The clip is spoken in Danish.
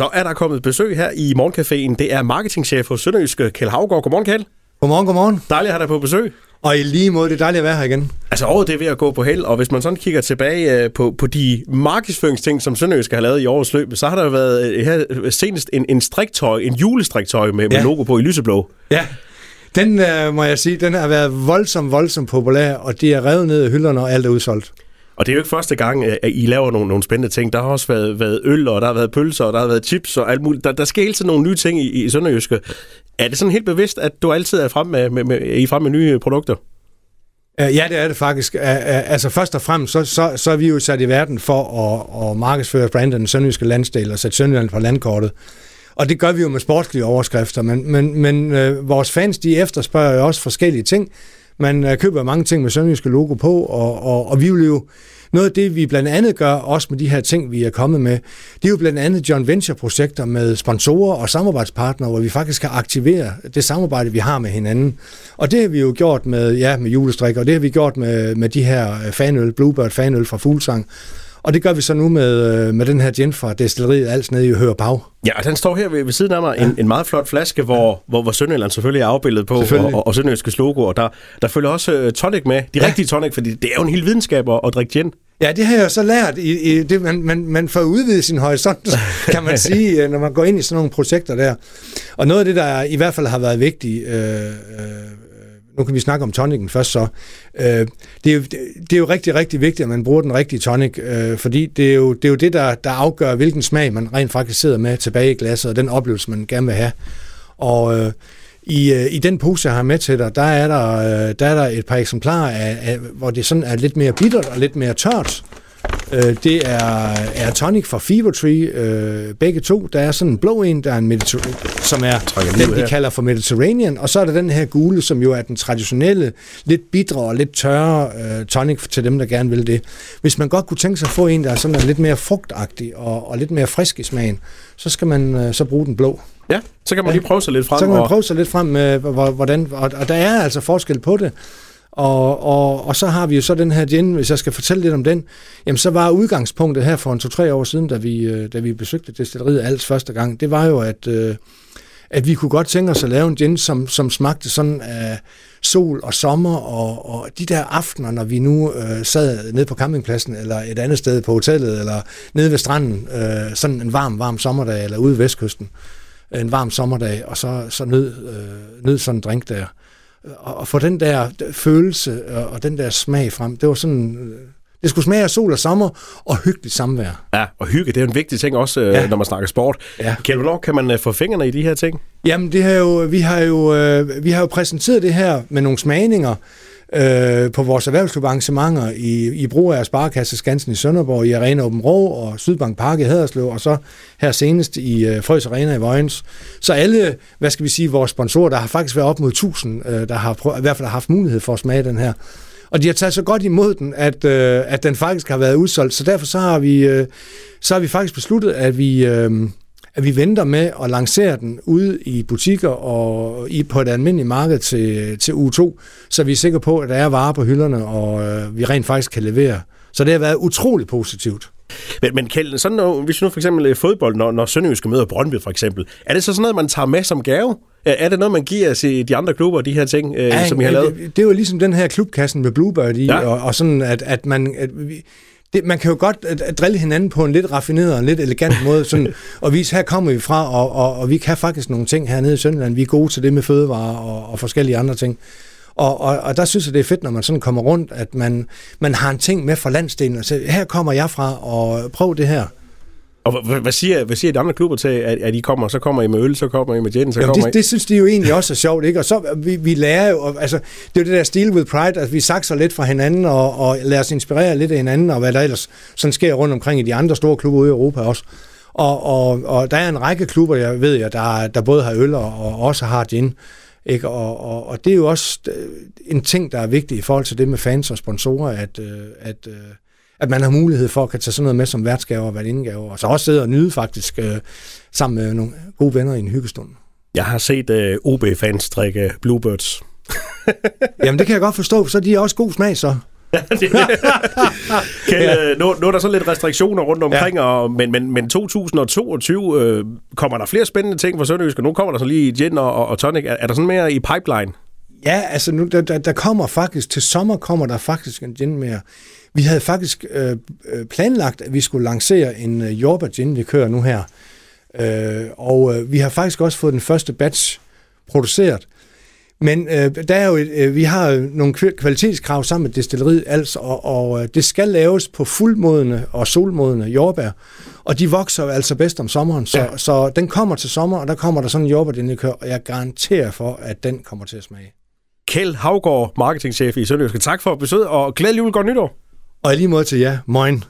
Så er der kommet besøg her i Morgencaféen. Det er marketingchef hos Sønderjyske, Kjell Havgaard. Godmorgen, Kjell. Godmorgen, godmorgen. Dejligt at have dig på besøg. Og i lige måde, det er dejligt at være her igen. Altså året det er ved at gå på held, og hvis man sådan kigger tilbage øh, på, på de markedsføringsting, som Sønderjyske har lavet i årets løb, så har der været øh, her senest en, en striktøj, en julestriktøj med, ja. med logo på i lyseblå. Ja, den øh, må jeg sige, den har været voldsomt, voldsomt populær, og de er revet ned af hylderne, og alt er udsolgt. Og det er jo ikke første gang, at I laver nogle, nogle spændende ting. Der har også været, været øl, og der har været pølser, og der har været chips og alt muligt. Der, der sker hele tiden nogle nye ting i, i Sønderjyske. Er det sådan helt bevidst, at du altid er frem med, med, med, I frem med nye produkter? Øh, ja, det er det faktisk. Altså først og fremmest, så, så, så er vi jo sat i verden for at, at markedsføre branden Sønderjyske landsdel og sætte Sønderjylland på landkortet. Og det gør vi jo med sportslige overskrifter, men, men, men øh, vores fans, de efterspørger jo også forskellige ting. Man øh, køber mange ting med Sønderjyske logo på, og, og, og vi vil jo... Noget af det, vi blandt andet gør, også med de her ting, vi er kommet med, det er jo blandt andet joint venture-projekter med sponsorer og samarbejdspartnere, hvor vi faktisk kan aktivere det samarbejde, vi har med hinanden. Og det har vi jo gjort med, ja, med julestrik, og det har vi gjort med, med de her øh, fanøl, Bluebird fanøl fra Fuglsang. Og det gør vi så nu med, øh, med den her gin fra destilleriet Als nede i Hørebag. Ja, og den står her ved, ved siden af mig, ja. en, en meget flot flaske, hvor, hvor, hvor Sønderjylland selvfølgelig er afbildet på, og, og, og Sønderjyskes logo, og der, der følger også uh, tonic med, de ja. rigtige tonic, fordi det er jo en hel videnskab at, at drikke gin. Ja, det har jeg jo så lært. I, i det, man, man, man får udvidet sin horisont, kan man sige, når man går ind i sådan nogle projekter der. Og noget af det, der i hvert fald har været vigtigt, øh, øh, nu kan vi snakke om tonikken først så. Øh, det, er jo, det er jo rigtig, rigtig vigtigt, at man bruger den rigtige tonic, øh, fordi det er jo det, er jo det der, der afgør, hvilken smag man rent faktisk sidder med tilbage i glasset, og den oplevelse, man gerne vil have. Og øh, i, øh, i den pose, jeg har med til dig, der er der, øh, der, er der et par eksemplarer, af, af, hvor det sådan er lidt mere bittert og lidt mere tørt. Øh, det er, er tonic fra Fever Tree, øh, begge to. Der er sådan en blå en, der er en Mediter- som er den, de kalder for Mediterranean, og så er der den her gule, som jo er den traditionelle, lidt bitre og lidt tørre øh, tonic til dem, der gerne vil det. Hvis man godt kunne tænke sig at få en, der er sådan er lidt mere frugtagtig og, og lidt mere frisk i smagen, så skal man øh, så bruge den blå. Ja, så kan man lige prøve sig lidt frem. Så kan man prøve sig lidt frem med, hvordan, og, og der er altså forskel på det. Og, og, og så har vi jo så den her gin, hvis jeg skal fortælle lidt om den, jamen så var udgangspunktet her for en to-tre år siden, da vi, øh, da vi besøgte destilleriet Als første gang, det var jo, at, øh, at vi kunne godt tænke os at lave en gin, som, som smagte sådan af sol og sommer, og, og de der aftener, når vi nu øh, sad nede på campingpladsen, eller et andet sted på hotellet, eller nede ved stranden, øh, sådan en varm, varm sommerdag, eller ude ved vestkysten, en varm sommerdag, og så, så nød, øh, nød sådan en drink der og få den der følelse og den der smag frem. Det var sådan... Øh, det skulle smage af sol og sommer og hyggeligt samvær. Ja, og hygge, det er en vigtig ting også, øh, ja. når man snakker sport. Ja. Kjell, hvornår kan man øh, få fingrene i de her ting? Jamen, det har jo, vi, har jo, vi har jo præsenteret det her med nogle smagninger, øh, på vores erhvervsklubarrangementer i, i brug af Sparekasse Skansen i Sønderborg, i Arena Åben Rå og Sydbank Park i Haderslev, og så her senest i øh, Frøs Arena i Vojens. Så alle, hvad skal vi sige, vores sponsorer, der har faktisk været op mod 1000, øh, der har prøv, i hvert fald har haft mulighed for at smage den her. Og de har taget så godt imod den, at, øh, at den faktisk har været udsolgt. Så derfor så har vi, øh, så har vi faktisk besluttet, at vi, øh, at vi venter med at lancere den ude i butikker og i, på et almindeligt marked til, til u 2, så vi er sikre på, at der er varer på hylderne, og øh, vi rent faktisk kan levere. Så det har været utrolig positivt. Men, men Kjeld, sådan når, hvis nu for eksempel fodbold, når, når Sønderjyske møder Brøndby for eksempel, er det så sådan noget, man tager med som gave? Er det noget, man giver til de andre klubber, de her ting, øh, ja, som I har lavet? Det, det er jo ligesom den her klubkassen med Bluebird i, ja. og, og sådan, at, at man... At vi, det, man kan jo godt at drille hinanden på en lidt raffineret og lidt elegant måde, sådan, og vise, her kommer vi fra, og, og, og vi kan faktisk nogle ting hernede i Sønderland. Vi er gode til det med fødevarer og, og forskellige andre ting. Og, og, og der synes jeg, det er fedt, når man sådan kommer rundt, at man, man har en ting med fra landsdelen, og siger, her kommer jeg fra, og prøv det her. Og hvad, siger, hvad siger de andre klubber til, at, at I kommer, så kommer I med øl, så kommer I med gin, så Jamen kommer det, I... det synes de jo egentlig også er sjovt, ikke? Og så vi, vi lærer jo, altså, det er jo det der Steel with Pride, at vi sakser lidt fra hinanden, og, og lader os inspirere lidt af hinanden, og hvad der ellers sådan sker rundt omkring i de andre store klubber ude i Europa også. Og, og, og der er en række klubber, jeg ved, jeg, der, der både har øl og, og også har gin. Ikke? Og, og, og det er jo også øh, en ting, der er vigtig i forhold til det med fans og sponsorer, at, øh, at at man har mulighed for at kan tage sådan noget med som værtsgave og værtindgave, og så også sidde og nyde faktisk øh, sammen med nogle gode venner i en hyggestund. Jeg har set øh, OB-fans drikke Bluebirds. Jamen det kan jeg godt forstå, så de er også god smag så. Kjeld, ja. nu, nu er der så lidt restriktioner rundt omkring, ja. og, men, men, men 2022 øh, kommer der flere spændende ting for Sønderjysk, og nu kommer der så lige gin og, og tonic. Er, er der sådan mere i pipeline? Ja, altså nu, der, der, der kommer faktisk, til sommer kommer der faktisk en gin mere. Vi havde faktisk øh, øh planlagt, at vi skulle lancere en øh, jordbær gin, vi kører nu her. Øh, og øh, vi har faktisk også fået den første batch produceret. Men øh, der er jo et, øh, vi har nogle kvalitetskrav sammen med destilleriet, altså, og, og øh, det skal laves på fuldmodende og solmodende jordbær. Og de vokser jo altså bedst om sommeren, så, ja. så den kommer til sommer, og der kommer der sådan en jordbær, og jeg garanterer for, at den kommer til at smage. Kjeld Havgård, marketingchef i Sønderjyske. Tak for besøget, og glædelig jul, godt nytår. Og i lige måde til jer. Moin.